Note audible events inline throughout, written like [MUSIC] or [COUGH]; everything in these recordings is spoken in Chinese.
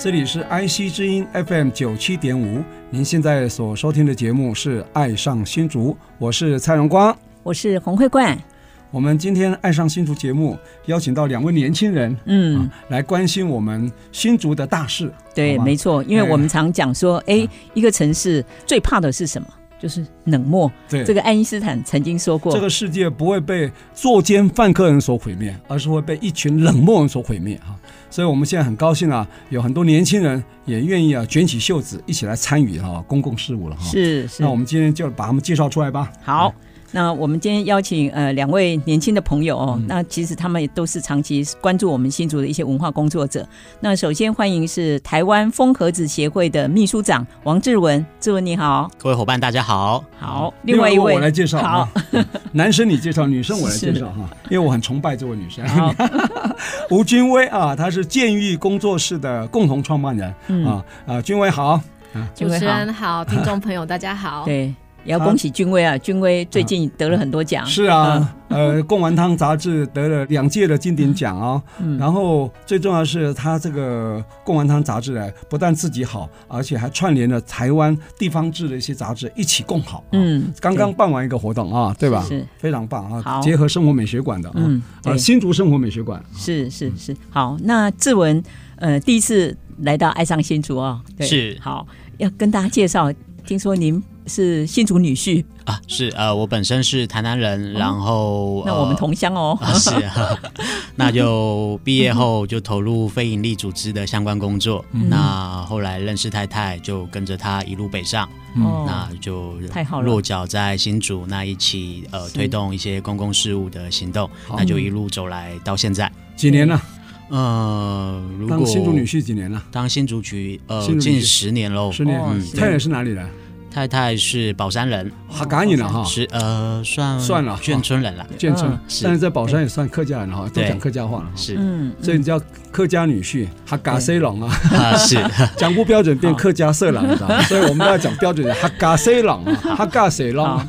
这里是 IC 之音 FM 九七点五，您现在所收听的节目是《爱上新竹》，我是蔡荣光，我是洪慧冠。我们今天《爱上新竹》节目邀请到两位年轻人，嗯、啊，来关心我们新竹的大事。对，没错，因为我们常讲说，哎，哎，一个城市最怕的是什么？就是冷漠。对，这个爱因斯坦曾经说过，这个世界不会被作奸犯科人所毁灭，而是会被一群冷漠人所毁灭。哈。所以，我们现在很高兴啊，有很多年轻人也愿意啊卷起袖子一起来参与哈公共事务了哈。是是。那我们今天就把他们介绍出来吧。好。那我们今天邀请呃两位年轻的朋友哦，嗯、那其实他们也都是长期关注我们新竹的一些文化工作者。那首先欢迎是台湾风和子协会的秘书长王志文，志文你好，各位伙伴大家好，好，另外一位我来介绍，好，[LAUGHS] 男生你介绍，女生我来介绍 [LAUGHS] 哈，因为我很崇拜这位女生，[LAUGHS] 吴君威啊，他是建育工作室的共同创办人、嗯、啊啊，君威好，主持人好，听众朋友大家好，对。也要恭喜君威啊！君威最近得了很多奖。是啊，呃，贡丸汤杂志得了两届的金鼎奖哦。[LAUGHS] 然后最重要的是，他这个贡丸汤杂志呢，不但自己好，而且还串联了台湾地方志的一些杂志一起共好。嗯，刚刚办完一个活动啊，对吧？是，非常棒啊！结合生活美学馆的啊，呃，新竹生活美学馆。是是是，好。那志文，呃，第一次来到爱上新竹啊，对，是好，要跟大家介绍。听说您是新竹女婿啊？是呃，我本身是台南人，然后那我们同乡哦。是，[LAUGHS] 那就毕业后就投入非营利组织的相关工作。那后来认识太太，就跟着她一路北上。那就太好了，落脚在新竹，那一起呃推动一些公共事务的行动。那就一路走来到现在几年了？呃，如果当新竹女婿几年了？当新竹局呃，近十年喽。十年，嗯，太太是哪里人？太太是宝山人，哈赶紧了哈，是呃，算算了，眷村人了，眷村，但是在宝山也算客家人哈，都讲客家话了，是，嗯，所以你叫客家女婿，哈嘎色狼啊，是，[LAUGHS] 讲不标准变客家色狼，你知道吗？[LAUGHS] 所以我们都要讲标准的哈嘎色狼啊，哈嘎塞朗，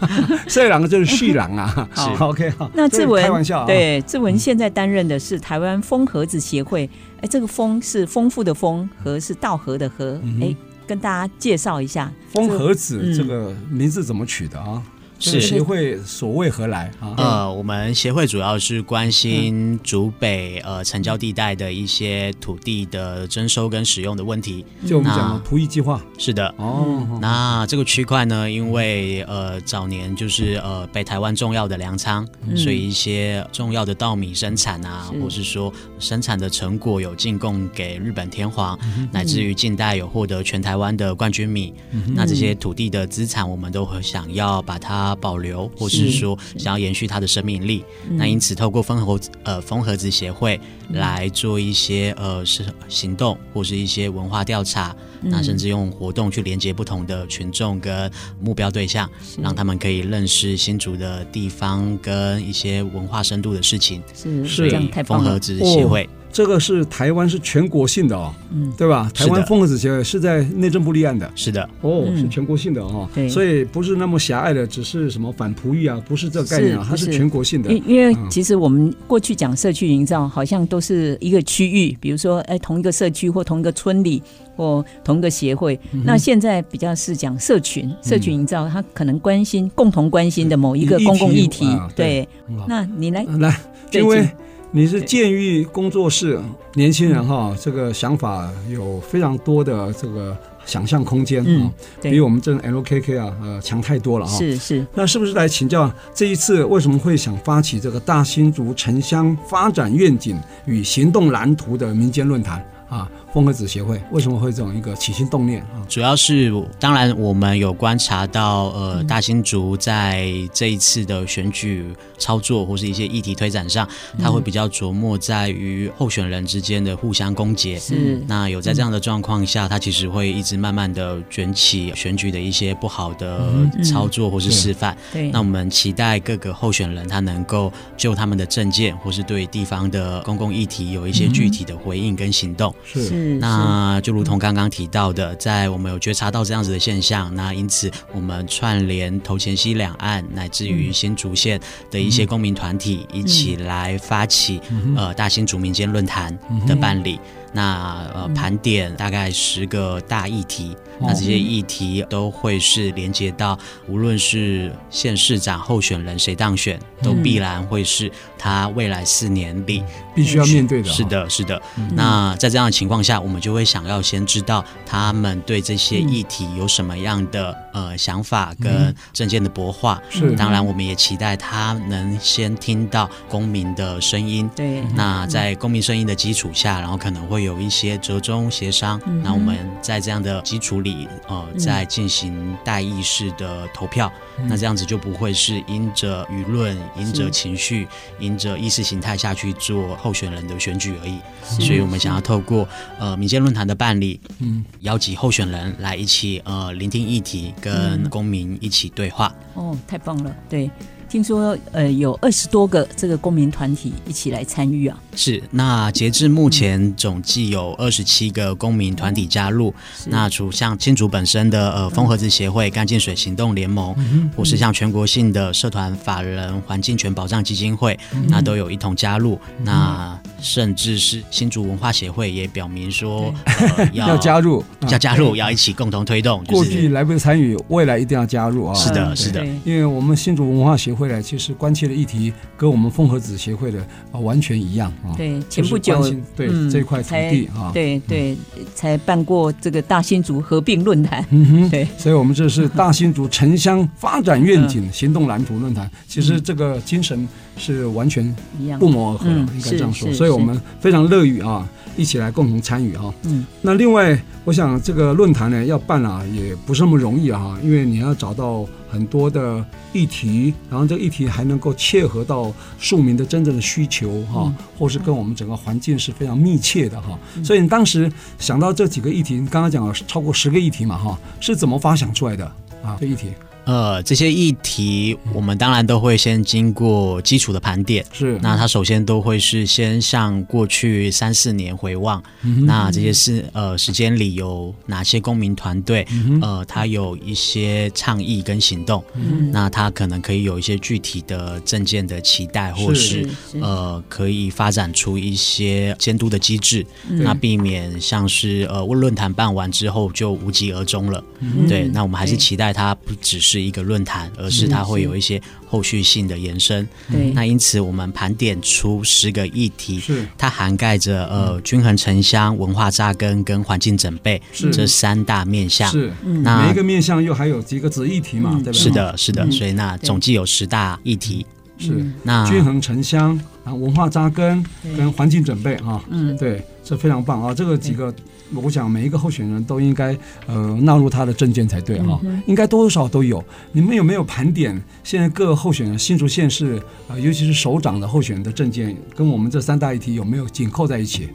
色狼就是旭朗啊，是，OK 哈。那志文开玩笑，对，志文现在担任的是台湾风盒子协会，哎，这个丰是丰富的丰，和是稻禾的禾，哎。跟大家介绍一下风和子这个名字怎么取的啊？是协会所为何来啊？呃，我们协会主要是关心竹北呃城郊地带的一些土地的征收跟使用的问题。就我们讲的埔役计划。是的。哦。那这个区块呢，因为呃早年就是呃被台湾重要的粮仓，所以一些重要的稻米生产啊，或是说生产的成果有进贡给日本天皇，乃至于近代有获得全台湾的冠军米。那这些土地的资产，我们都很想要把它。保留，或是说想要延续它的生命力，那因此透过风和呃风和子协会来做一些呃是行动，或是一些文化调查，那甚至用活动去连接不同的群众跟目标对象，让他们可以认识新竹的地方跟一些文化深度的事情。是是这样，太棒了。风和子协会。这个是台湾是全国性的哦，嗯，对吧？台湾风和子协会是在内政部立案的，是的，哦，是全国性的哈，所以不是那么狭隘的，只是什么反璞玉啊，不是这个概念啊，它是全国性的。因因为其实我们过去讲社区营造，好像都是一个区域，比如说哎，同一个社区或同一个村里或同一个协会。那现在比较是讲社群，社群营造，他可能关心共同关心的某一个公共议题。对，那你来。来，因为。你是建议工作室年轻人哈，这个想法有非常多的这个想象空间啊，比我们这 LKK 啊呃强太多了哈。是是，那是不是来请教这一次为什么会想发起这个大新竹城乡发展愿景与行动蓝图的民间论坛？啊，风和子协会为什么会这种一个起心动念啊？主要是当然我们有观察到，呃，大新竹在这一次的选举操作或是一些议题推展上，他会比较琢磨在于候选人之间的互相攻讦。是，那有在这样的状况下，他其实会一直慢慢的卷起选举的一些不好的操作或是示范。对，那我们期待各个候选人他能够就他们的政见或是对地方的公共议题有一些具体的回应跟行动。是，那就如同刚刚提到的，在我们有觉察到这样子的现象，那因此我们串联头前溪两岸乃至于新竹县的一些公民团体一起来发起呃大新竹民间论坛的办理。那呃，盘点大概十个大议题，那这些议题都会是连接到，无论是县市长候选人谁当选，都必然会是他未来四年里必须要面对的。是的，是的。那在这样的情况下，我们就会想要先知道他们对这些议题有什么样的呃想法跟政见的博化。是，当然我们也期待他能先听到公民的声音。对。那在公民声音的基础下，然后可能会。会有一些折中协商，那我们在这样的基础里，呃，再进行代议式的投票，那这样子就不会是因着舆论、因着情绪、因着意识形态下去做候选人的选举而已。所以我们想要透过呃民间论坛的办理，嗯，邀集候选人来一起呃聆听议题，跟公民一起对话。哦，太棒了，对。听说呃有二十多个这个公民团体一起来参与啊，是。那截至目前总计有二十七个公民团体加入。嗯、那除像新竹本身的呃风和子协会、干净水行动联盟，嗯、或是像全国性的社团法人环境权保障基金会，嗯、那都有一同加入。嗯、那甚至是新竹文化协会也表明说、呃、要，[LAUGHS] 要加入，要加入，要一起共同推动。过去来不及参与，未来一定要加入啊！是的，是的，因为我们新竹文化协会。会来，其实关切的议题跟我们风和子协会的啊完全一样啊。对，前不久对这块土地啊，对对，才办过这个大新竹合并论坛。嗯哼，[LAUGHS] 对，所以我们这是大新竹城乡发展愿景行动蓝图论坛。[LAUGHS] 其实这个精神是完全不谋而合，应该这样说。所以我们非常乐于啊，一起来共同参与哈。嗯，那另外，我想这个论坛呢要办啊，也不是那么容易啊，因为你要找到。很多的议题，然后这个议题还能够切合到庶民的真正的需求哈，嗯、或是跟我们整个环境是非常密切的哈。嗯、所以你当时想到这几个议题，你刚刚讲了超过十个议题嘛哈，是怎么发想出来的啊？这议题？呃，这些议题我们当然都会先经过基础的盘点，是。那它首先都会是先向过去三四年回望，嗯、那这些是呃时间里有哪些公民团队，嗯、呃，他有一些倡议跟行动，嗯、那他可能可以有一些具体的政见的期待，或是，是呃可以发展出一些监督的机制，嗯、那避免像是呃论坛办完之后就无疾而终了，嗯、对。那我们还是期待它不只是。一个论坛，而是它会有一些后续性的延伸。对，那因此我们盘点出十个议题，是它涵盖着呃均衡城乡、文化扎根跟环境准备是这三大面向。是，那每一个面向又还有几个子议题嘛？对吧？是的，是的。所以那总计有十大议题。是，那均衡城乡然后，文化扎根跟环境准备啊，嗯，对，这非常棒啊，这个几个。我想每一个候选人都应该呃纳入他的证件才对哈，嗯、应该多多少少都有。你们有没有盘点现在各个候选人新竹县市啊、呃，尤其是首长的候选人的证件，跟我们这三大议题有没有紧扣在一起？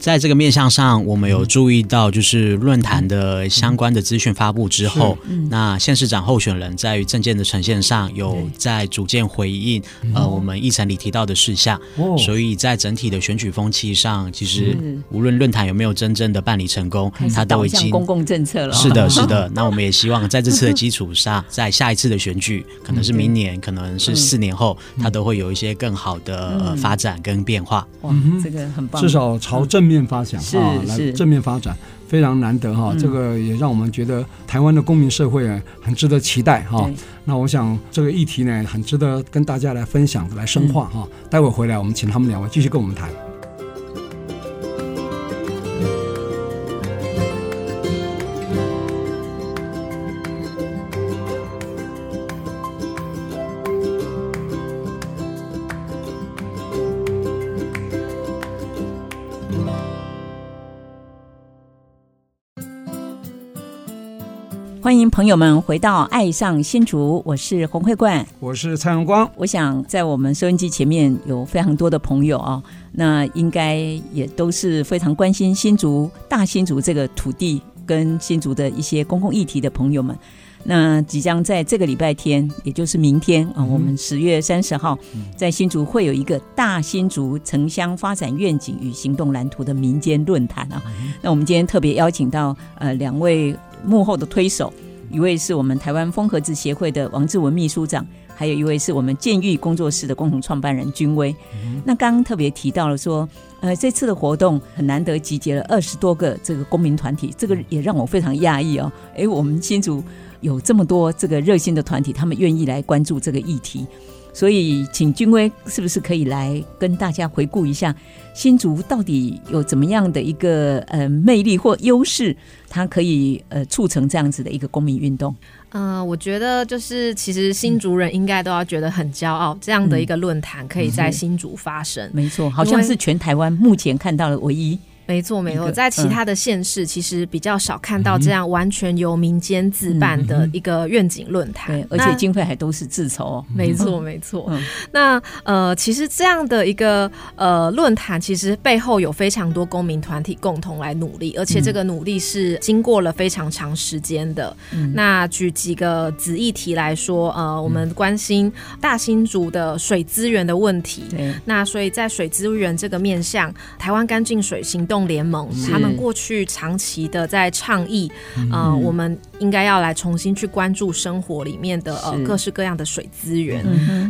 在这个面向上，我们有注意到，就是论坛的相关的资讯发布之后，嗯、那县市长候选人在于政见的呈现上，有在逐渐回应、嗯、呃我们议程里提到的事项。哦、所以在整体的选举风气上，其实无论论坛有没有真正的办理成功，它都已经公共政策了。是的，是的。[LAUGHS] 那我们也希望在这次的基础上，[LAUGHS] 在下一次的选举，可能是明年，可能是四年后，它都会有一些更好的发展跟变化。哇，这个很棒。至少朝正。面发展啊，来正面发展，非常难得哈。这个也让我们觉得台湾的公民社会啊，很值得期待哈。那我想这个议题呢，很值得跟大家来分享、来深化哈。待会回来，我们请他们两位继续跟我们谈。朋友们回到《爱上新竹》，我是洪慧冠，我是蔡荣光。我想在我们收音机前面有非常多的朋友啊，那应该也都是非常关心新竹、大新竹这个土地跟新竹的一些公共议题的朋友们。那即将在这个礼拜天，也就是明天啊，我们十月三十号，在新竹会有一个大新竹城乡发展愿景与行动蓝图的民间论坛啊。那我们今天特别邀请到呃两位。幕后的推手，一位是我们台湾风和志协会的王志文秘书长，还有一位是我们建狱工作室的共同创办人君威。嗯、那刚刚特别提到了说，呃，这次的活动很难得集结了二十多个这个公民团体，这个也让我非常讶异哦。哎，我们新竹有这么多这个热心的团体，他们愿意来关注这个议题。所以，请君威是不是可以来跟大家回顾一下新竹到底有怎么样的一个呃魅力或优势，它可以呃促成这样子的一个公民运动？嗯、呃，我觉得就是其实新竹人应该都要觉得很骄傲，这样的一个论坛可以在新竹发生。嗯、没错，好像是全台湾目前看到的唯一。没错，没错，在其他的县市其实比较少看到这样完全由民间自办的一个愿景论坛，对，而且经费还都是自筹。哦。没错，没错。那呃，其实这样的一个呃论坛，其实背后有非常多公民团体共同来努力，而且这个努力是经过了非常长时间的。那举几个子议题来说，呃，我们关心大新竹的水资源的问题。对，那所以在水资源这个面向，台湾干净水行动联盟，他们过去长期的在倡议，呃，我们应该要来重新去关注生活里面的呃各式各样的水资源。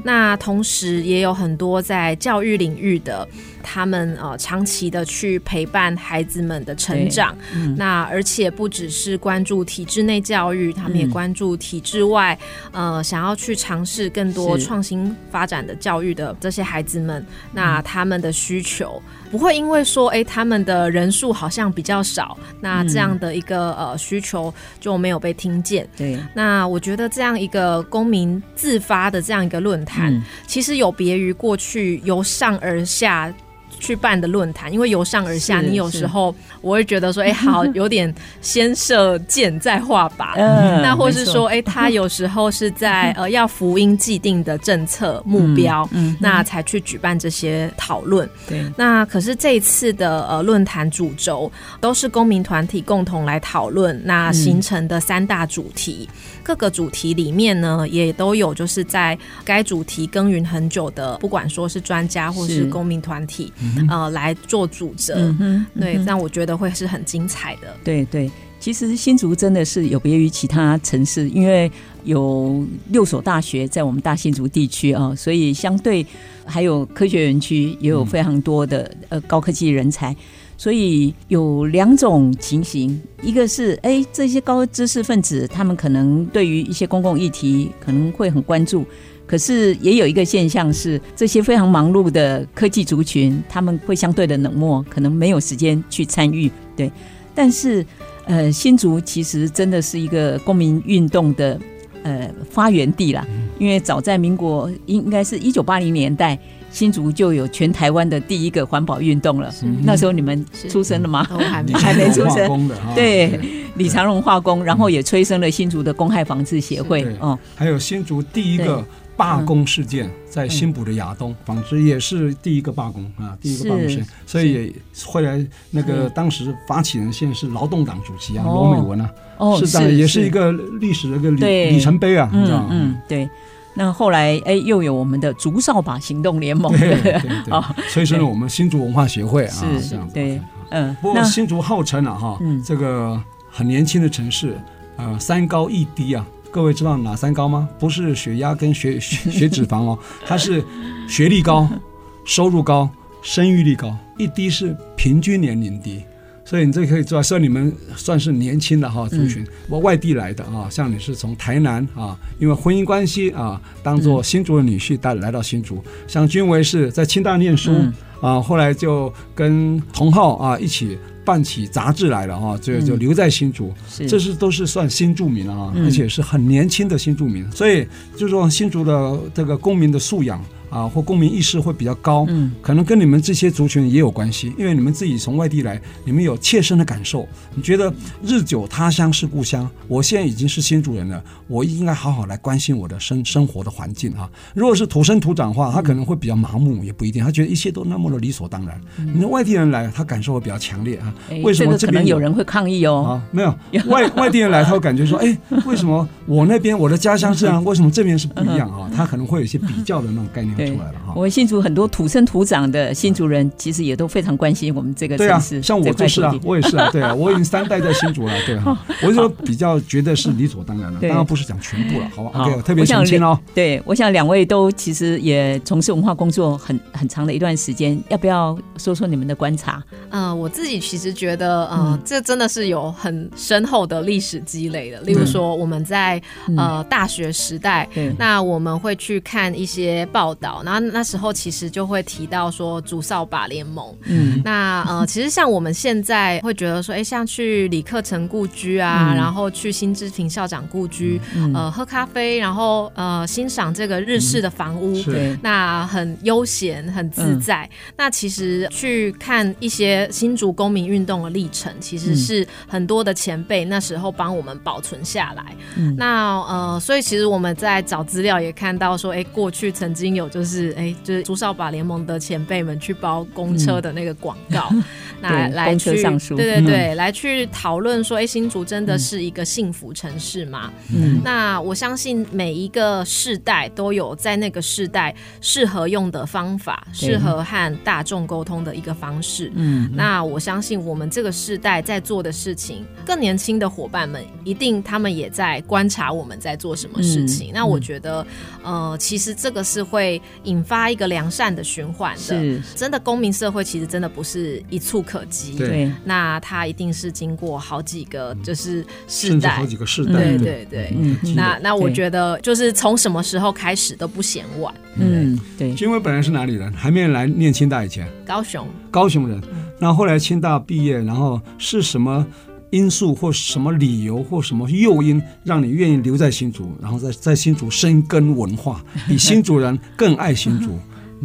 那同时也有很多在教育领域的。他们呃长期的去陪伴孩子们的成长，嗯、那而且不只是关注体制内教育，他们也关注体制外，嗯、呃想要去尝试更多创新发展的教育的这些孩子们，那他们的需求。不会因为说哎他们的人数好像比较少，那这样的一个呃需求就没有被听见。对，那我觉得这样一个公民自发的这样一个论坛，嗯、其实有别于过去由上而下。去办的论坛，因为由上而下，你有时候我会觉得说，哎、欸，好，[LAUGHS] 有点先射箭再画靶，嗯、[LAUGHS] 那或是说，哎、欸，他有时候是在 [LAUGHS] 呃要福音既定的政策目标，嗯，嗯那才去举办这些讨论。对，那可是这一次的呃论坛主轴都是公民团体共同来讨论，那形成的三大主题。嗯各个主题里面呢，也都有就是在该主题耕耘很久的，不管说是专家或是公民团体，嗯、呃，来做主责。嗯嗯、对，那我觉得会是很精彩的。对对，其实新竹真的是有别于其他城市，因为有六所大学在我们大新竹地区啊，所以相对还有科学园区，也有非常多的呃高科技人才。所以有两种情形，一个是哎，这些高知识分子，他们可能对于一些公共议题可能会很关注，可是也有一个现象是，这些非常忙碌的科技族群，他们会相对的冷漠，可能没有时间去参与。对，但是呃，新竹其实真的是一个公民运动的呃发源地啦，因为早在民国应该是一九八零年代。新竹就有全台湾的第一个环保运动了。那时候你们出生了吗？还没，还没出生。对，李长荣化工，然后也催生了新竹的公害防治协会。哦，还有新竹第一个罢工事件，在新埔的亚东纺织也是第一个罢工啊，第一个罢工事件。所以也后来那个当时发起人现在是劳动党主席啊，罗美文啊，哦，是这样，也是一个历史的一个里里程碑啊，你知道吗？嗯，对。那后来，哎，又有我们的竹扫把行动联盟，对对对，催生了我们新竹文化协会啊，是是，对，嗯。不过新竹号称啊，哈，这个很年轻的城市，呃，三高一低啊。各位知道哪三高吗？不是血压跟血 [LAUGHS] 血脂肪哦，它是学历高、收入高、生育率高，一低是平均年龄低。所以你这可以做，像你们算是年轻的哈族群，我、嗯、外地来的啊，像你是从台南啊，因为婚姻关系啊，当做新竹的女婿带来到新竹。嗯、像君为是在清大念书、嗯、啊，后来就跟同好啊一起办起杂志来了啊，就就留在新竹，嗯、这是都是算新住民了啊，嗯、而且是很年轻的新住民。所以就是说新竹的这个公民的素养啊，或公民意识会比较高，嗯，可能跟你们这些族群也有关系，因为你们自己从外地来，你们有切身的感受，你觉得日久他乡是故乡，我现在已经是新主人了，我应该好好来关心我的生生活的环境啊。如果是土生土长的话，他可能会比较麻木，也不一定，他觉得一切都那么的理所当然。你说外地人来，他感受会比较强烈啊。为什么这边可能有人会抗议哦？啊，没有外外地人来，他会感觉说，[LAUGHS] 哎，为什么我那边我的家乡是这样，[LAUGHS] 为什么这边是不一样啊？[LAUGHS] 他可能会有一些比较的那种概念出来了哈。我们新竹很多土生土长的新竹人，其实也都非常关心我们这个城市。像我就是啊，我也是啊，[LAUGHS] 对啊，我已经三代在新竹了，对哈。我就说比较觉得是理所当然了，[LAUGHS] 当然不是讲全部了，好吧？OK，特别澄清哦。对，我想两位都其实也从事文化工作很很长的一段时间，要不要说说你们的观察？嗯，我自己其实觉得，嗯，这真的是有很深厚的历史积累的。例如说，我们在呃大学时代，那我们会去看一些报道，然后那时候其实就会提到说竹扫把联盟。嗯，那呃，其实像我们现在会觉得说，哎，像去李克成故居啊，然后去新之平校长故居，呃，喝咖啡，然后呃，欣赏这个日式的房屋，那很悠闲，很自在。那其实去看一些新竹公民运动的历程，其实是很多的前辈那时候帮我们保存下来。那呃，所以其实我们在找资料也看到说，哎，过去曾经有就是哎，就是竹扫把联盟的前辈们去包公车的那个广告，[LAUGHS] 那来去对对对，来去讨论说，哎，新竹真的是一个幸福城市吗？嗯，那我相信每一个世代都有在那个世代适合用的方法，适合和大众沟通的一个方式。嗯，那我相信我们这个世代在做的事情，更年轻的伙伴们一定他们也在观察我们在做什么事情。那我觉得，呃，其实这个是会引发一个良善的循环的。是，真的公民社会其实真的不是一蹴可及。对，那它一定是经过好几个就是世代，好几个世代。对对对。那那我觉得就是从什么时候开始都不嫌晚。嗯，对。君威本来是哪里人？还没来念清大以前，高雄。高雄人。那后来清大毕业，然后是什么因素或什么理由或什么诱因，让你愿意留在新竹，然后在在新竹深耕文化，[LAUGHS] 比新竹人更爱新竹？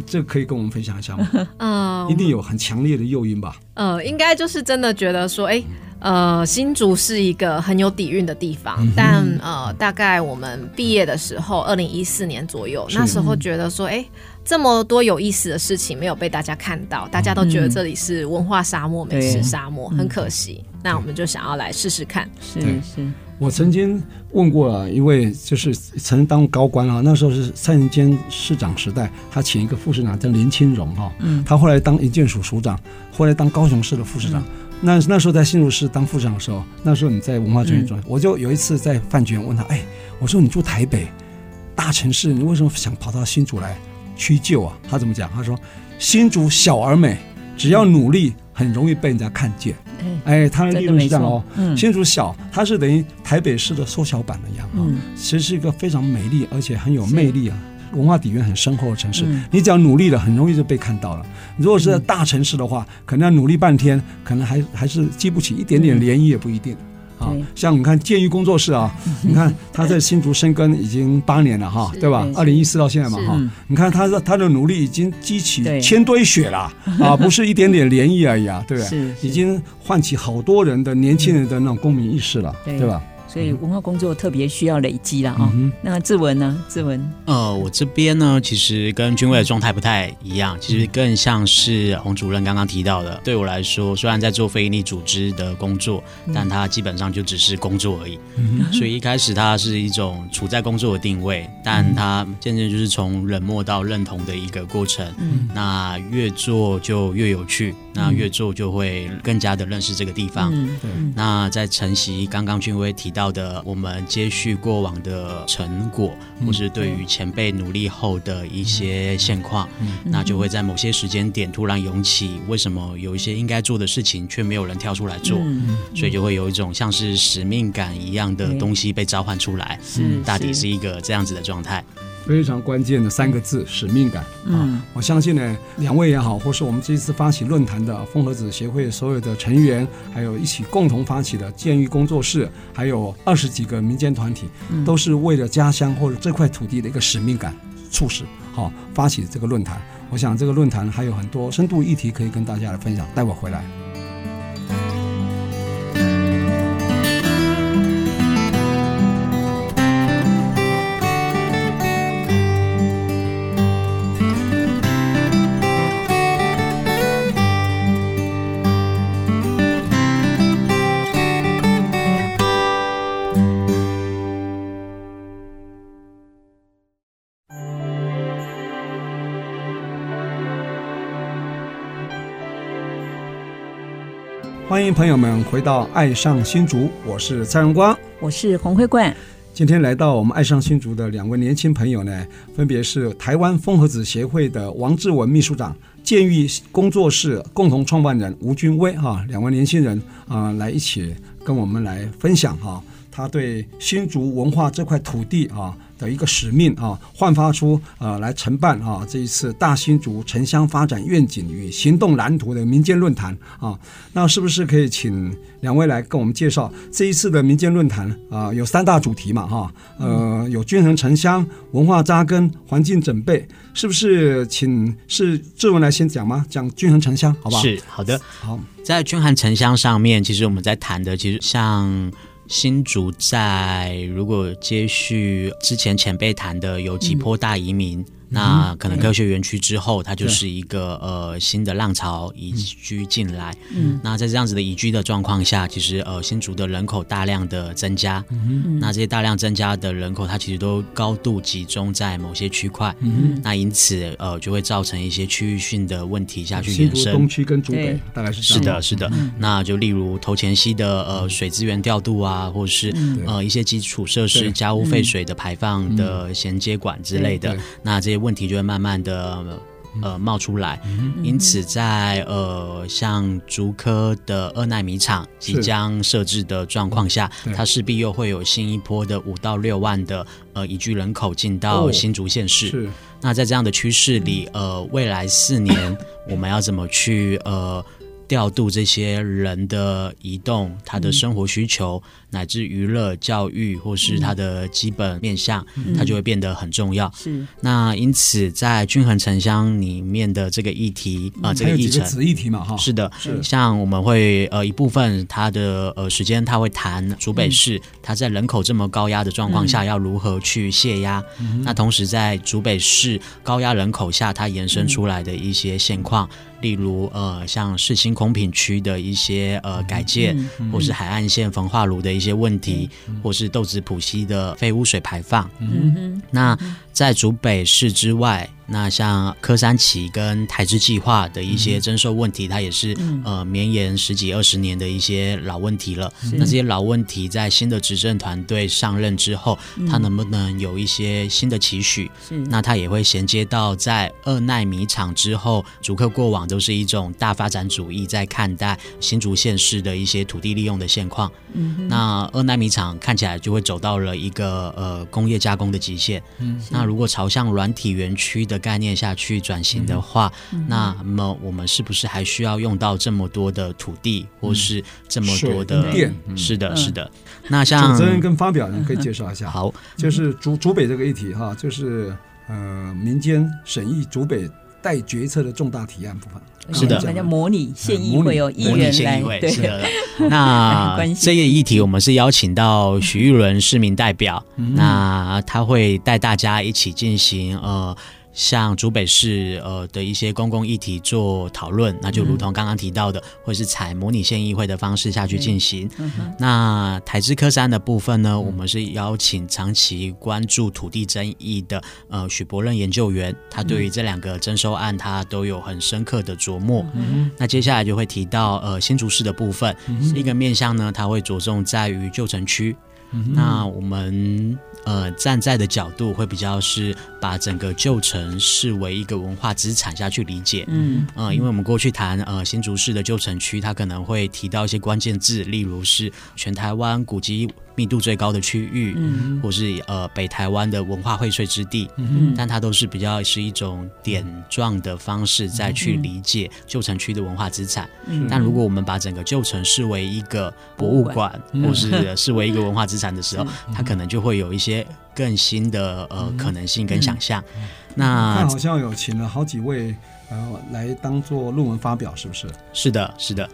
这可以跟我们分享一下吗？[LAUGHS] 嗯，一定有很强烈的诱因吧？呃，应该就是真的觉得说，哎。呃，新竹是一个很有底蕴的地方，嗯、但呃，大概我们毕业的时候，二零一四年左右，那时候觉得说，哎、欸，这么多有意思的事情没有被大家看到，大家都觉得这里是文化沙漠、美食沙漠，嗯、很可惜。嗯、那我们就想要来试试看。是是，我曾经问过了一位，就是曾经当高官啊，那时候是蔡英坚市长时代，他请一个副市长叫林清荣哈，嗯，他后来当营建署署长，后来当高雄市的副市长。嗯那那时候在新竹市当副市长的时候，那时候你在文化专员做，嗯、我就有一次在饭局问他，哎，我说你住台北大城市，你为什么想跑到新竹来屈就啊？他怎么讲？他说新竹小而美，只要努力，很容易被人家看见。嗯、哎，他的理论是这样哦。嗯、新竹小，它是等于台北市的缩小版的一样啊，嗯、其实是一个非常美丽而且很有魅力啊。文化底蕴很深厚的城市，嗯、你只要努力了，很容易就被看到了。如果是在大城市的话，嗯、可能要努力半天，可能还还是激不起一点点涟漪，也不一定。嗯、啊，像你看建育工作室啊，嗯、[LAUGHS] 你看他在新竹深耕已经八年了哈，对吧？二零一四到现在嘛哈，你看他的他的努力已经激起千堆雪了 [LAUGHS] 啊，不是一点点涟漪而已啊，对不对？已经唤起好多人的年轻人的那种公民意识了，对吧？所以文化工作特别需要累积了啊。嗯、那志文呢？志文，呃，我这边呢，其实跟君威的状态不太一样，其实更像是洪主任刚刚提到的。对我来说，虽然在做非营利组织的工作，但它基本上就只是工作而已。嗯、所以一开始它是一种处在工作的定位，但它渐渐就是从冷漠到认同的一个过程。嗯、那越做就越有趣，那越做就会更加的认识这个地方。那在晨曦刚刚君威提到的，我们接续过往的成果，或是对于前辈努力后的一些现况，嗯、那就会在某些时间点突然涌起，为什么有一些应该做的事情却没有人跳出来做？嗯、所以就会有一种像是使命感一样的东西被召唤出来，嗯，大抵是一个这样子的状态。非常关键的三个字：使命感。啊，我相信呢，两位也好，或是我们这一次发起论坛的风和子协会所有的成员，还有一起共同发起的建育工作室，还有二十几个民间团体，都是为了家乡或者这块土地的一个使命感。促使，好发起这个论坛。我想这个论坛还有很多深度议题可以跟大家来分享。待会儿回来。欢迎朋友们回到《爱上新竹》，我是蔡荣光，我是洪慧冠。今天来到我们《爱上新竹》的两位年轻朋友呢，分别是台湾风和子协会的王志文秘书长、建育工作室共同创办人吴君威哈，两位年轻人啊、呃，来一起跟我们来分享哈，他对新竹文化这块土地啊。的一个使命啊，焕发出呃来承办啊这一次大新竹城乡发展愿景与行动蓝图的民间论坛啊，那是不是可以请两位来跟我们介绍这一次的民间论坛啊？有三大主题嘛哈，呃有均衡城乡、文化扎根、环境准备，是不是请是志文来先讲吗？讲均衡城乡，好不好？是好的，好，在均衡城乡上面，其实我们在谈的，其实像。新竹在如果接续之前前辈谈的有几波大移民。嗯那可能科学园区之后，它就是一个呃新的浪潮移居进来。嗯，那在这样子的移居的状况下，其实呃新竹的人口大量的增加。嗯，那这些大量增加的人口，它其实都高度集中在某些区块。嗯，那因此呃就会造成一些区域性的问题下去延伸。东区跟竹北大概是这样。是的，是的。那就例如头前溪的呃水资源调度啊，或者是呃一些基础设施、家屋废水的排放的衔接管之类的。那这些。问题就会慢慢的呃冒出来，因此在呃像竹科的二奈米厂即将设置的状况下，它势必又会有新一波的五到六万的呃移居人口进到新竹县市。是，那在这样的趋势里，呃，未来四年 [LAUGHS] 我们要怎么去呃调度这些人的移动，他的生活需求？乃至娱乐、教育，或是它的基本面向，嗯、它就会变得很重要。是，那因此在均衡城乡里面的这个议题啊、这个议程子议题嘛，哈，是的，是。像我们会呃一部分它的呃时间，它会谈竹北市，它在人口这么高压的状况下，要如何去泄压。嗯、那同时在竹北市高压人口下，它延伸出来的一些现况，嗯、例如呃像市新空品区的一些呃改建，嗯。嗯、或是海岸线焚化炉的。一些问题，或是豆子浦溪的废污水排放。嗯哼，那在竹北市之外。那像柯三期跟台资计划的一些征收问题，嗯、它也是、嗯、呃绵延十几二十年的一些老问题了。那这些老问题在新的执政团队上任之后，嗯、它能不能有一些新的期许？是那它也会衔接到在二奈米厂之后，竹科过往都是一种大发展主义在看待新竹县市的一些土地利用的现况。嗯哼，那二纳米厂看起来就会走到了一个呃工业加工的极限。嗯，那如果朝向软体园区的概念下去转型的话，嗯、那么我们是不是还需要用到这么多的土地，嗯、或是这么多的电？是的，是的。嗯、那像主持人跟发表人可以介绍一下。好，就是竹竹北这个议题哈，就是呃民间审议竹北待决策的重大提案部分。是的，那叫模拟县议会有议员来。对，[LAUGHS] 那 [LAUGHS] 这个议题我们是邀请到徐玉伦市民代表，嗯、那他会带大家一起进行呃。像竹北市呃的一些公共议题做讨论，那就如同刚刚提到的，或是采模拟县议会的方式下去进行。嗯、那台资科三的部分呢，嗯、我们是邀请长期关注土地争议的呃许伯任研究员，他对于这两个征收案他都有很深刻的琢磨。嗯、那接下来就会提到呃新竹市的部分，嗯、一个面向呢，他会着重在于旧城区。嗯、那我们。呃，站在的角度会比较是把整个旧城视为一个文化资产下去理解，嗯，呃，因为我们过去谈呃新竹市的旧城区，它可能会提到一些关键字，例如是全台湾古迹密度最高的区域，嗯，或是呃北台湾的文化荟萃之地，嗯，但它都是比较是一种点状的方式再去理解旧城区的文化资产。嗯，但如果我们把整个旧城视为一个博物馆，或是视为一个文化资产的时候，[LAUGHS] 它可能就会有一些更新的呃可能性跟想象。那好像有请了好几位。然后来当做论文发表，是不是？是的，是的。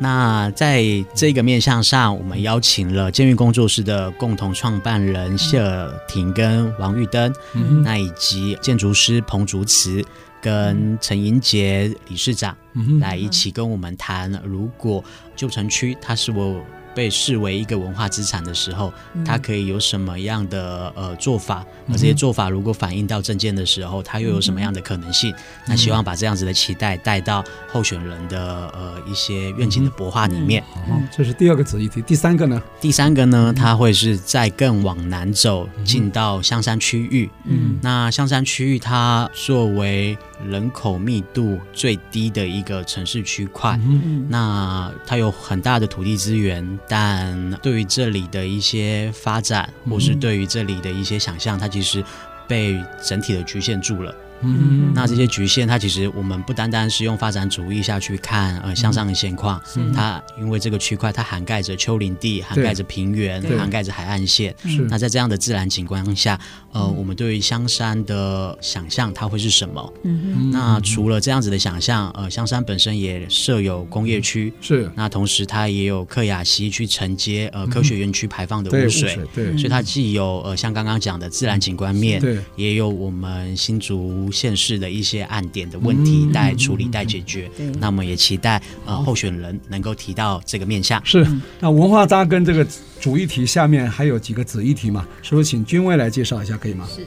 那在这个面向上，我们邀请了监狱工作室的共同创办人谢尔廷跟王玉登，嗯、那以及建筑师彭竹慈跟陈英杰理事长，嗯、来一起跟我们谈，如果旧城区它是我。被视为一个文化资产的时候，它可以有什么样的呃做法？而这些做法如果反映到政见的时候，它又有什么样的可能性？那希望把这样子的期待带到候选人的呃一些愿景的博化里面。好，这是第二个子议题。第三个呢？第三个呢，它会是再更往南走，进到香山区域。嗯，那香山区域它作为人口密度最低的一个城市区块，嗯、那它有很大的土地资源，但对于这里的一些发展，或是对于这里的一些想象，它其实被整体的局限住了。嗯，那这些局限，它其实我们不单单是用发展主义下去看，呃，向上的现况，嗯、它因为这个区块它涵盖着丘陵地，涵盖着平原，涵盖着海岸线。是，那在这样的自然景观下，呃，我们对于香山的想象，它会是什么？嗯，那除了这样子的想象，呃，香山本身也设有工业区，是，那同时它也有克雅西去承接呃科学园区排放的污水，对，对，所以它既有呃像刚刚讲的自然景观面，对，也有我们新竹。县市的一些案点的问题待处理待解决，嗯、那么也期待呃候选人能够提到这个面向。是，那文化扎根这个主议题下面还有几个子议题嘛？是不是请君威来介绍一下可以吗？是，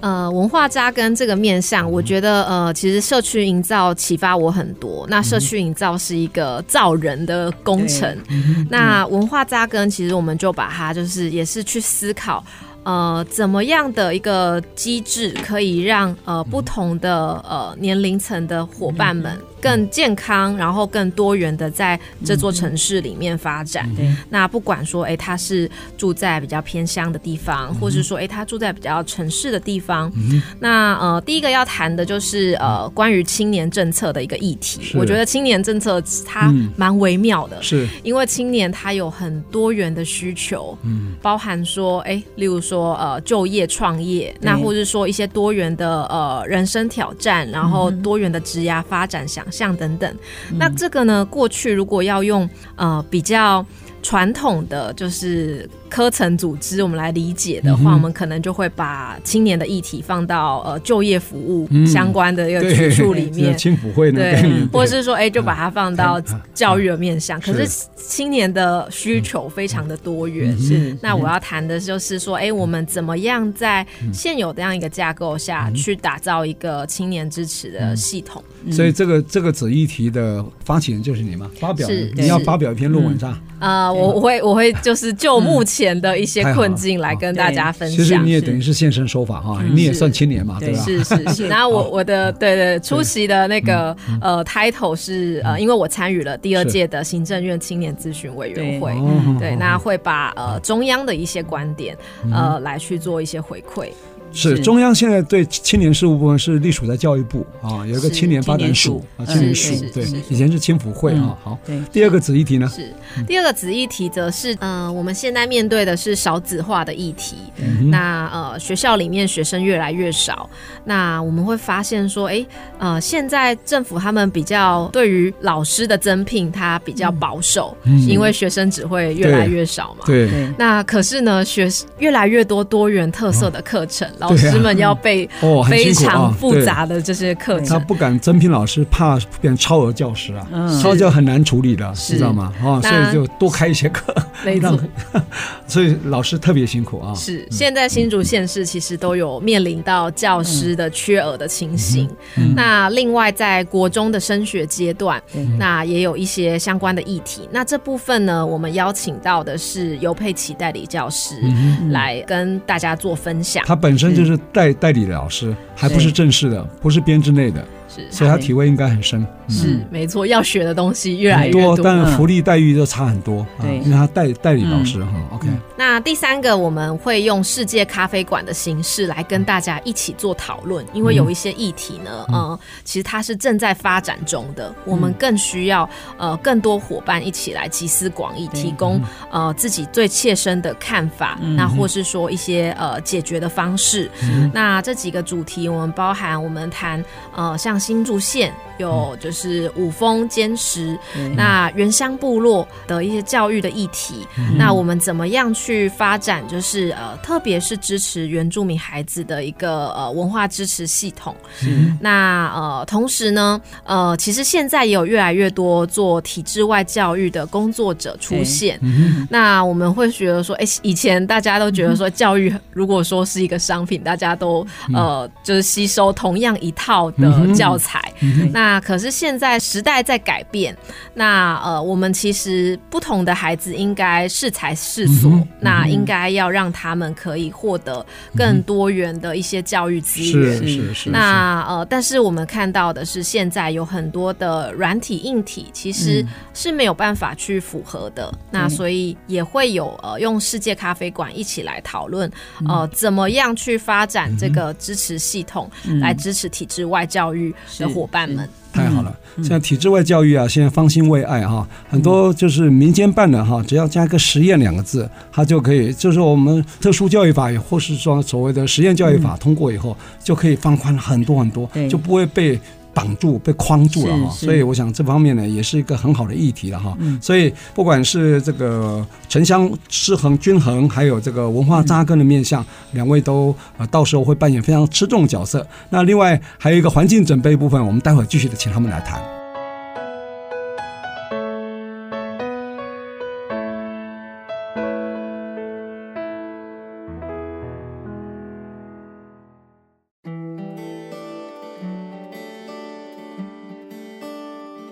呃，文化扎根这个面向，我觉得呃，其实社区营造启发我很多。那社区营造是一个造人的工程，嗯、那文化扎根其实我们就把它就是也是去思考。呃，怎么样的一个机制可以让呃不同的呃年龄层的伙伴们更健康，然后更多元的在这座城市里面发展？嗯、那不管说，哎，他是住在比较偏乡的地方，嗯、或是说，哎，他住在比较城市的地方。嗯、那呃，第一个要谈的就是呃关于青年政策的一个议题。我觉得青年政策它蛮微妙的，是。因为青年他有很多元的需求，嗯，包含说，哎，例如说。说呃就业创业，那或者说一些多元的呃人生挑战，然后多元的职涯发展想象等等。嗯、那这个呢，过去如果要用呃比较传统的就是。科层组织，我们来理解的话，嗯、我们可能就会把青年的议题放到呃就业服务相关的一个局处里面，[LAUGHS] 青辅会对，或者是说，哎，就把它放到教育的面向。嗯、可是青年的需求非常的多元，是。嗯、那我要谈的就是说，哎，我们怎么样在现有这样一个架构下去打造一个青年支持的系统？嗯、所以这个这个子议题的发起人就是你吗？发表是你要发表一篇论文上？啊、嗯呃，我我会我会就是就目前。前的一些困境来跟大家分享。其实你也等于是现身说法哈，你也算青年嘛，对吧？是是是。然后 [LAUGHS] 我我的对对出席的那个呃 title 是呃，因为我参与了第二届的行政院青年咨询委员会，对，那会把呃中央的一些观点呃来去做一些回馈。是中央现在对青年事务部门是隶属在教育部啊，有一个青年发展署啊，青年署对，以前是青辅会啊。好，对。第二个子议题呢？是第二个子议题，则是嗯，我们现在面对的是少子化的议题。那呃，学校里面学生越来越少，那我们会发现说，哎，呃，现在政府他们比较对于老师的增聘，他比较保守，因为学生只会越来越少嘛。对。那可是呢，学越来越多多元特色的课程。老师们要背非常复杂的这些课程，他不敢增聘老师，怕变超额教师啊，超教很难处理的，知道吗？啊，所以就多开一些课，[LAUGHS] 没错。[LAUGHS] 所以老师特别辛苦啊。是，现在新竹县市其实都有面临到教师的缺额的情形。那另外在国中的升学阶段，那也有一些相关的议题。那这部分呢，我们邀请到的是尤佩奇代理教师来跟大家做分享。他本身。就是代代理的老师，还不是正式的，不是编制内的。所以他体会应该很深。是，没错，要学的东西越来越多，但福利待遇就差很多。对，因为他代代理老师哈。OK。那第三个，我们会用世界咖啡馆的形式来跟大家一起做讨论，因为有一些议题呢，呃，其实它是正在发展中的，我们更需要呃更多伙伴一起来集思广益，提供呃自己最切身的看法，那或是说一些呃解决的方式。那这几个主题，我们包含我们谈呃像新竹县。有就是五峰坚石，嗯、那原乡部落的一些教育的议题，嗯、那我们怎么样去发展？就是呃，特别是支持原住民孩子的一个呃文化支持系统。嗯、那呃，同时呢，呃，其实现在也有越来越多做体制外教育的工作者出现。嗯、那我们会觉得说，哎、欸，以前大家都觉得说，教育如果说是一个商品，大家都呃就是吸收同样一套的教材。那可是现在时代在改变，那呃，我们其实不同的孩子应该适才适所，嗯嗯、那应该要让他们可以获得更多元的一些教育资源。是是是。那呃，但是我们看到的是，现在有很多的软体、硬体其实是没有办法去符合的。嗯、那所以也会有呃，用世界咖啡馆一起来讨论，呃，怎么样去发展这个支持系统，来支持体制外教育的伙伴们。太好了，像体制外教育啊，现在方兴未艾哈，很多就是民间办的哈，只要加一个实验两个字，它就可以，就是我们特殊教育法，或是说所谓的实验教育法通过以后，就可以放宽很多很多，就不会被。绑住被框住了哈，所以我想这方面呢也是一个很好的议题了哈。所以不管是这个城乡失衡均衡，还有这个文化扎根的面向，两位都呃到时候会扮演非常吃重的角色。那另外还有一个环境准备部分，我们待会儿继续的请他们来谈。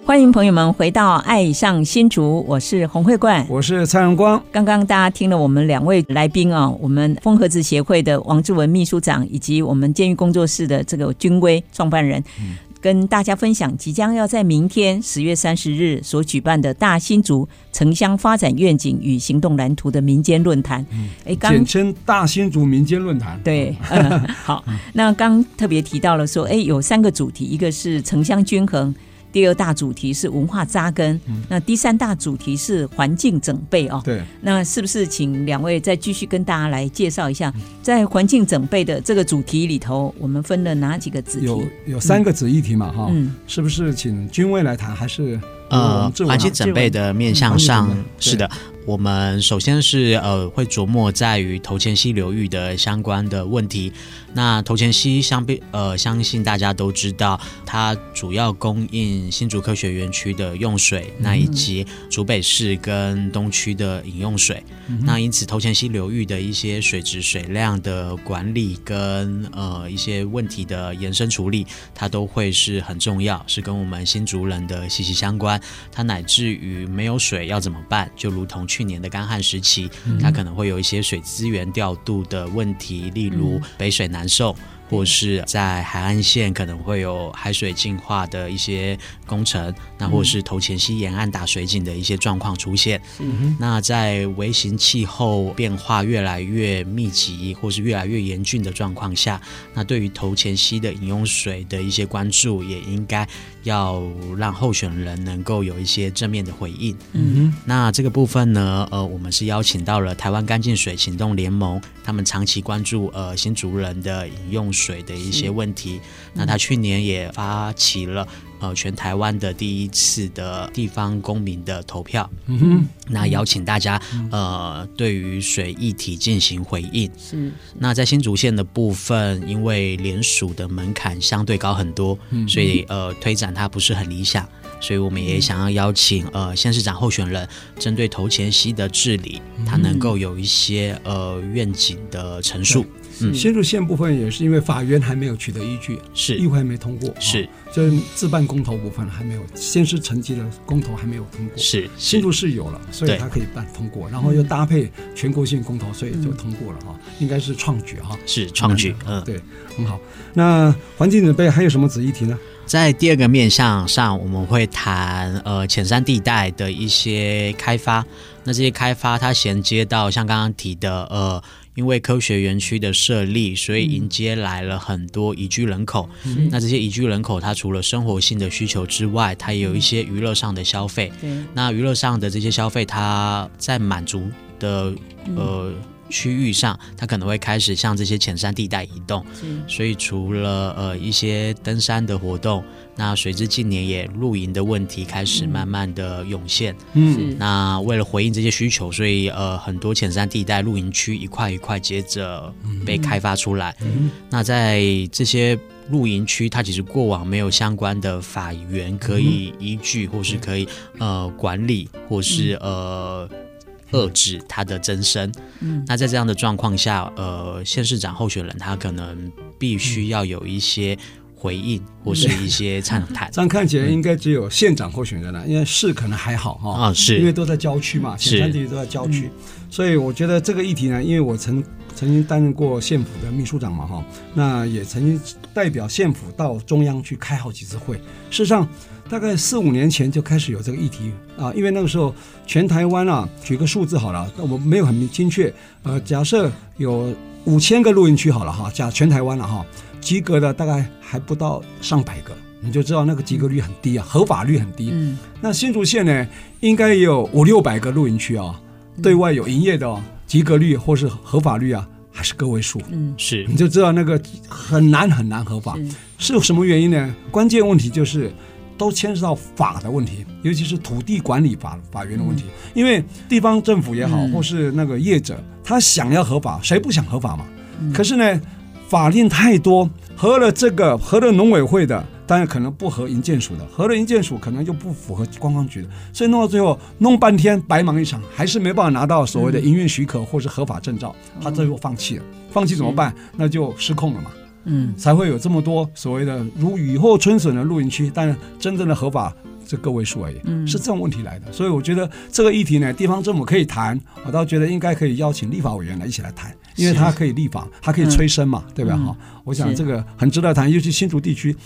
欢迎朋友们回到《爱上新竹》，我是洪慧冠，我是蔡荣光。刚刚大家听了我们两位来宾啊，我们风和子协会的王志文秘书长，以及我们监狱工作室的这个军威创办人，嗯、跟大家分享即将要在明天十月三十日所举办的大新竹城乡发展愿景与行动蓝图的民间论坛。哎、嗯，简称大新竹民间论坛。对，嗯，[LAUGHS] 好。那刚特别提到了说，哎，有三个主题，一个是城乡均衡。第二大主题是文化扎根，嗯、那第三大主题是环境整备哦。对，那是不是请两位再继续跟大家来介绍一下，在环境整备的这个主题里头，我们分了哪几个子题？有有三个子议题嘛？哈、嗯，是不是请君威来谈？还是呃，环境整备的面向上是的。我们首先是呃会琢磨在于头前溪流域的相关的问题。那头前溪相比呃，相信大家都知道，它主要供应新竹科学园区的用水，那以及竹北市跟东区的饮用水。嗯、那因此头前溪流域的一些水质水量的管理跟呃一些问题的延伸处理，它都会是很重要，是跟我们新竹人的息息相关。它乃至于没有水要怎么办？就如同去年的干旱时期，它可能会有一些水资源调度的问题，例如北水南受，或是在海岸线可能会有海水净化的一些工程，那或是头前溪沿岸打水井的一些状况出现。嗯、那在微型气候变化越来越密集，或是越来越严峻的状况下，那对于头前溪的饮用水的一些关注，也应该。要让候选人能够有一些正面的回应。嗯哼，那这个部分呢，呃，我们是邀请到了台湾干净水行动联盟，他们长期关注呃新竹人的饮用水的一些问题。那他去年也发起了。呃，全台湾的第一次的地方公民的投票，嗯哼，那邀请大家，呃，对于水议题进行回应。是，是。那在新竹县的部分，因为联署的门槛相对高很多，嗯，所以呃，推展它不是很理想。所以我们也想要邀请呃县市长候选人，针对头前溪的治理，他能够有一些呃愿景的陈述。新竹县部分也是因为法院还没有取得依据，是。议会还没通过，是，就自办公投部分还没有，先是成绩的公投还没有通过，是新竹是有了，所以它可以办通过，然后又搭配全国性公投，所以就通过了哈，应该是创举哈，是创举，嗯，对，很好。那环境准备还有什么子议题呢？在第二个面向上，我们会谈呃浅山地带的一些开发。那这些开发它衔接到像刚刚提的呃，因为科学园区的设立，所以迎接来了很多移居人口。嗯、那这些移居人口，它除了生活性的需求之外，它也有一些娱乐上的消费。嗯、那娱乐上的这些消费，它在满足的呃。嗯区域上，它可能会开始向这些浅山地带移动，所以除了呃一些登山的活动，那随之近年也露营的问题开始慢慢的涌现。嗯，那为了回应这些需求，所以呃很多浅山地带露营区一块一块接着被开发出来。嗯，那在这些露营区，它其实过往没有相关的法源可以依据，或是可以呃管理，或是呃。遏制它的增生。嗯，那在这样的状况下，呃，县市长候选人他可能必须要有一些回应或是一些畅谈。[LAUGHS] 这样看起来应该只有县长候选人了，因为市可能还好哈。啊，是因为都在郊区嘛，前三地都在郊区，所以我觉得这个议题呢，因为我曾曾经担任过县府的秘书长嘛哈，那也曾经代表县府到中央去开好几次会。事实上。大概四五年前就开始有这个议题啊，因为那个时候全台湾啊，举个数字好了，我们没有很精确，呃，假设有五千个露营区好了哈，假全台湾了哈，及格的大概还不到上百个，你就知道那个及格率很低啊，合法率很低。嗯。那新竹县呢，应该也有五六百个露营区啊，对外有营业的哦，及格率或是合法率啊，还是个位数。嗯，是。你就知道那个很难很难合法，是，是有什么原因呢？关键问题就是。都牵涉到法的问题，尤其是土地管理法法源的问题。因为地方政府也好，或是那个业者，他想要合法，谁不想合法嘛？可是呢，法令太多，合了这个，合了农委会的，当然可能不合营建署的，合了营建署可能就不符合观光局的，所以弄到最后，弄半天白忙一场，还是没办法拿到所谓的营运许可或是合法证照，他最后放弃了。放弃怎么办？那就失控了嘛。嗯，才会有这么多所谓的如雨后春笋的露营区，但真正的合法这个位数而已，嗯，是这种问题来的。所以我觉得这个议题呢，地方政府可以谈，我倒觉得应该可以邀请立法委员来一起来谈，因为他可以立法，他可以催生嘛，对吧？哈，我想这个很值得谈，尤其新竹地区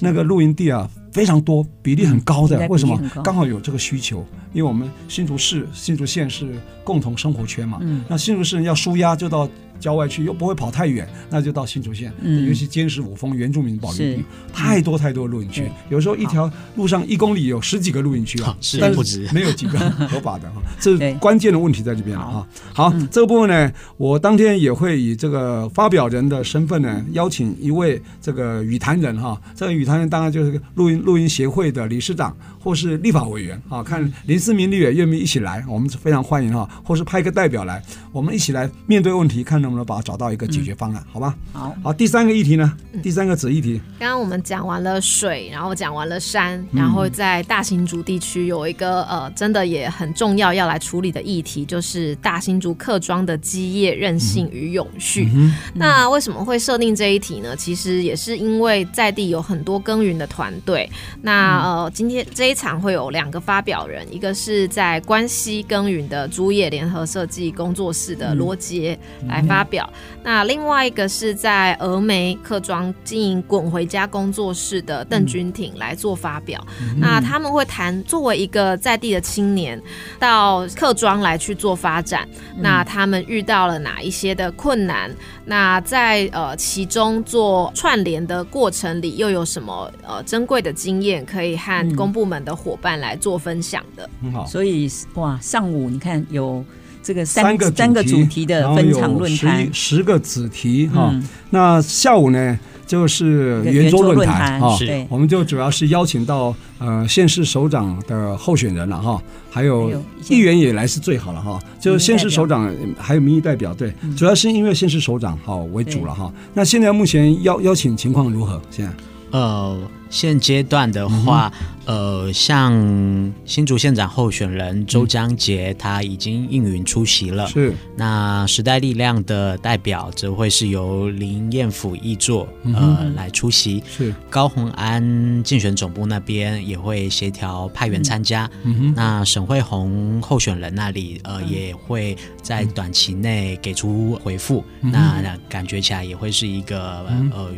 那个露营地啊非常多，比例很高的，为什么？刚好有这个需求，因为我们新竹市、新竹县是共同生活圈嘛，嗯，那新竹市人要舒压就到。郊外去又不会跑太远，那就到新竹县，嗯、尤其尖石五峰原住民保留地，太多太多露营区，嗯、有时候一条路上一公里有十几个露营区啊，是但是没有几个合法的 [LAUGHS] 哈，这是关键的问题在这边啊。好，好嗯、这个部分呢，我当天也会以这个发表人的身份呢，邀请一位这个语坛人哈，这个语坛人当然就是露营露营协会的理事长或是立法委员啊，看林思明立委愿不愿意一起来，我们非常欢迎哈，或是派一个代表来，我们一起来面对问题，看能。不能把它找到一个解决方案，嗯、好吧？好，好，第三个议题呢？第三个子议题。刚刚我们讲完了水，然后讲完了山，然后在大新竹地区有一个呃，真的也很重要要来处理的议题，就是大新竹客庄的基业韧性与永续。那为什么会设定这一题呢？其实也是因为在地有很多耕耘的团队。那呃，今天这一场会有两个发表人，一个是在关西耕耘的竹野联合设计工作室的罗杰来发。发表。那另外一个是在峨眉客庄经营滚回家工作室的邓君挺来做发表。嗯、那他们会谈作为一个在地的青年到客庄来去做发展，嗯、那他们遇到了哪一些的困难？那在呃其中做串联的过程里，又有什么呃珍贵的经验可以和公部门的伙伴来做分享的？很好。所以哇，上午你看有。这个三个三个主题的分场论坛，十个子题哈。那下午呢，就是圆桌论坛哈。我们就主要是邀请到呃县市首长的候选人了哈，还有议员也来是最好了哈。就县市首长还有民意代表，对，主要是因为县市首长好为主了哈。那现在目前邀邀请情况如何？现在？呃，现阶段的话，嗯、呃，像新竹县长候选人周江杰，他已经应允出席了。是。那时代力量的代表则会是由林彦甫议座呃、嗯、来出席。是。高虹安竞选总部那边也会协调派员参加。嗯。那沈慧虹候选人那里呃、嗯、也会在短期内给出回复。嗯、那感觉起来也会是一个、嗯、呃。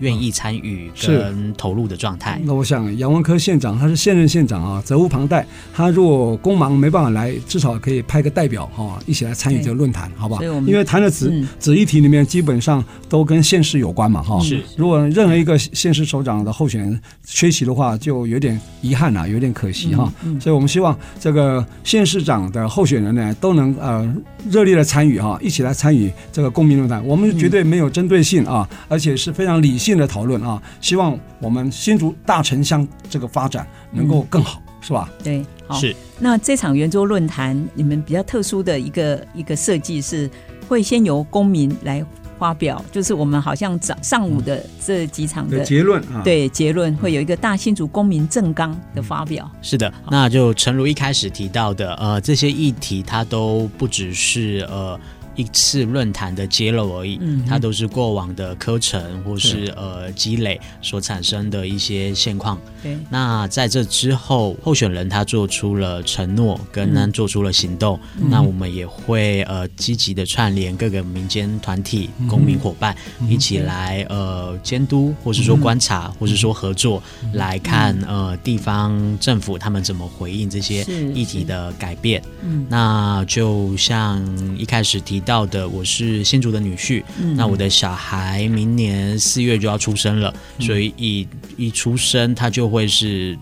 愿意参与跟投入的状态。那我想杨文科县长他是现任县长啊，责无旁贷。他如果公忙没办法来，至少可以派个代表哈，一起来参与这个论坛，好不好？因为谈的子子议题里面基本上都跟县市有关嘛哈。是。如果任何一个县市首长的候选人缺席的话，就有点遗憾啊，有点可惜哈。所以我们希望这个县市长的候选人呢，都能呃热烈的参与哈，一起来参与这个公民论坛。我们绝对没有针对性啊，而且是非常理性。的讨论啊，希望我们新竹大城乡这个发展能够更好，嗯、是吧？对，好。是。那这场圆桌论坛，你们比较特殊的一个一个设计是，会先由公民来发表，就是我们好像早上午的这几场的结论啊，对，结论会有一个大新竹公民正纲的发表。是的，那就诚如一开始提到的，呃，这些议题它都不只是呃。一次论坛的揭露而已，嗯，它都是过往的课程或是呃积累所产生的一些现况。对，那在这之后，候选人他做出了承诺，跟他做出了行动，嗯，那我们也会呃积极的串联各个民间团体、嗯、公民伙伴，嗯、一起来呃监督，或是说观察，嗯、或是说合作，嗯、来看呃地方政府他们怎么回应这些议题的改变。嗯，那就像一开始提。到的，我是新竹的女婿，嗯、那我的小孩明年四月就要出生了，嗯、所以一一出生他就会是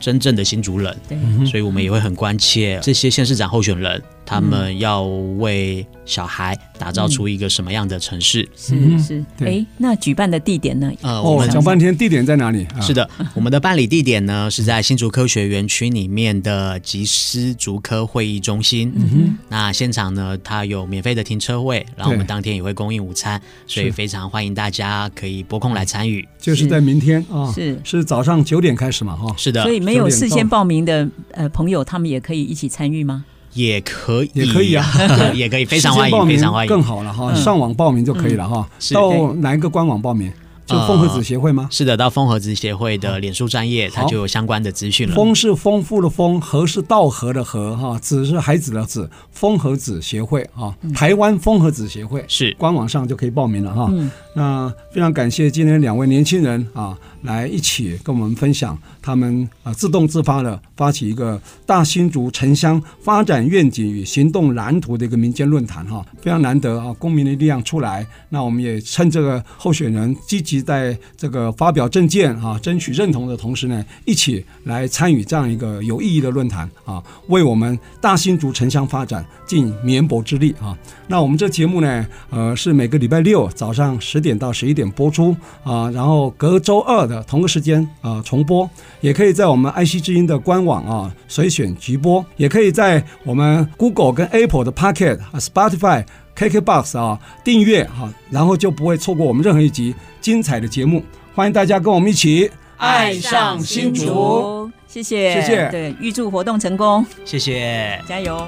真正的新竹人，所以我们也会很关切这些县市长候选人。他们要为小孩打造出一个什么样的城市？嗯、是是，哎，那举办的地点呢？呃，我们讲半天，地点在哪里？是的，[LAUGHS] 我们的办理地点呢是在新竹科学园区里面的集思竹科会议中心。嗯哼，那现场呢，它有免费的停车位，然后我们当天也会供应午餐，所以非常欢迎大家可以拨空来参与。就是在明天啊，是是早上九点开始嘛？哈，是的，所以没有事先报名的呃朋友，他们也可以一起参与吗？也可以，也可以啊，也可以，[LAUGHS] 非常欢迎，非常欢迎，更好了哈，上网报名就可以了哈。到哪一个官网报名？就风和子协会吗？呃、是的，到风和子协会的脸书专业，它就有相关的资讯了。丰是丰富的丰，和是道和的和哈，子是孩子的子，风和子协会啊，台湾风和子协会是官网上就可以报名了哈。嗯、那非常感谢今天两位年轻人啊。来一起跟我们分享他们啊自动自发的发起一个大新竹城乡发展愿景与行动蓝图的一个民间论坛哈，非常难得啊，公民的力量出来，那我们也趁这个候选人积极在这个发表政见啊，争取认同的同时呢，一起来参与这样一个有意义的论坛啊，为我们大新竹城乡发展尽绵薄之力啊。那我们这节目呢，呃，是每个礼拜六早上十点到十一点播出啊，然后隔周二的。同个时间啊、呃，重播。也可以在我们爱惜之音的官网啊随选直播，也可以在我们 Google 跟 Apple 的 Pocket、Spotify、KKBox 啊订阅哈，然后就不会错过我们任何一集精彩的节目。欢迎大家跟我们一起爱上新竹，谢谢，谢谢，对，预祝活动成功，谢谢，加油。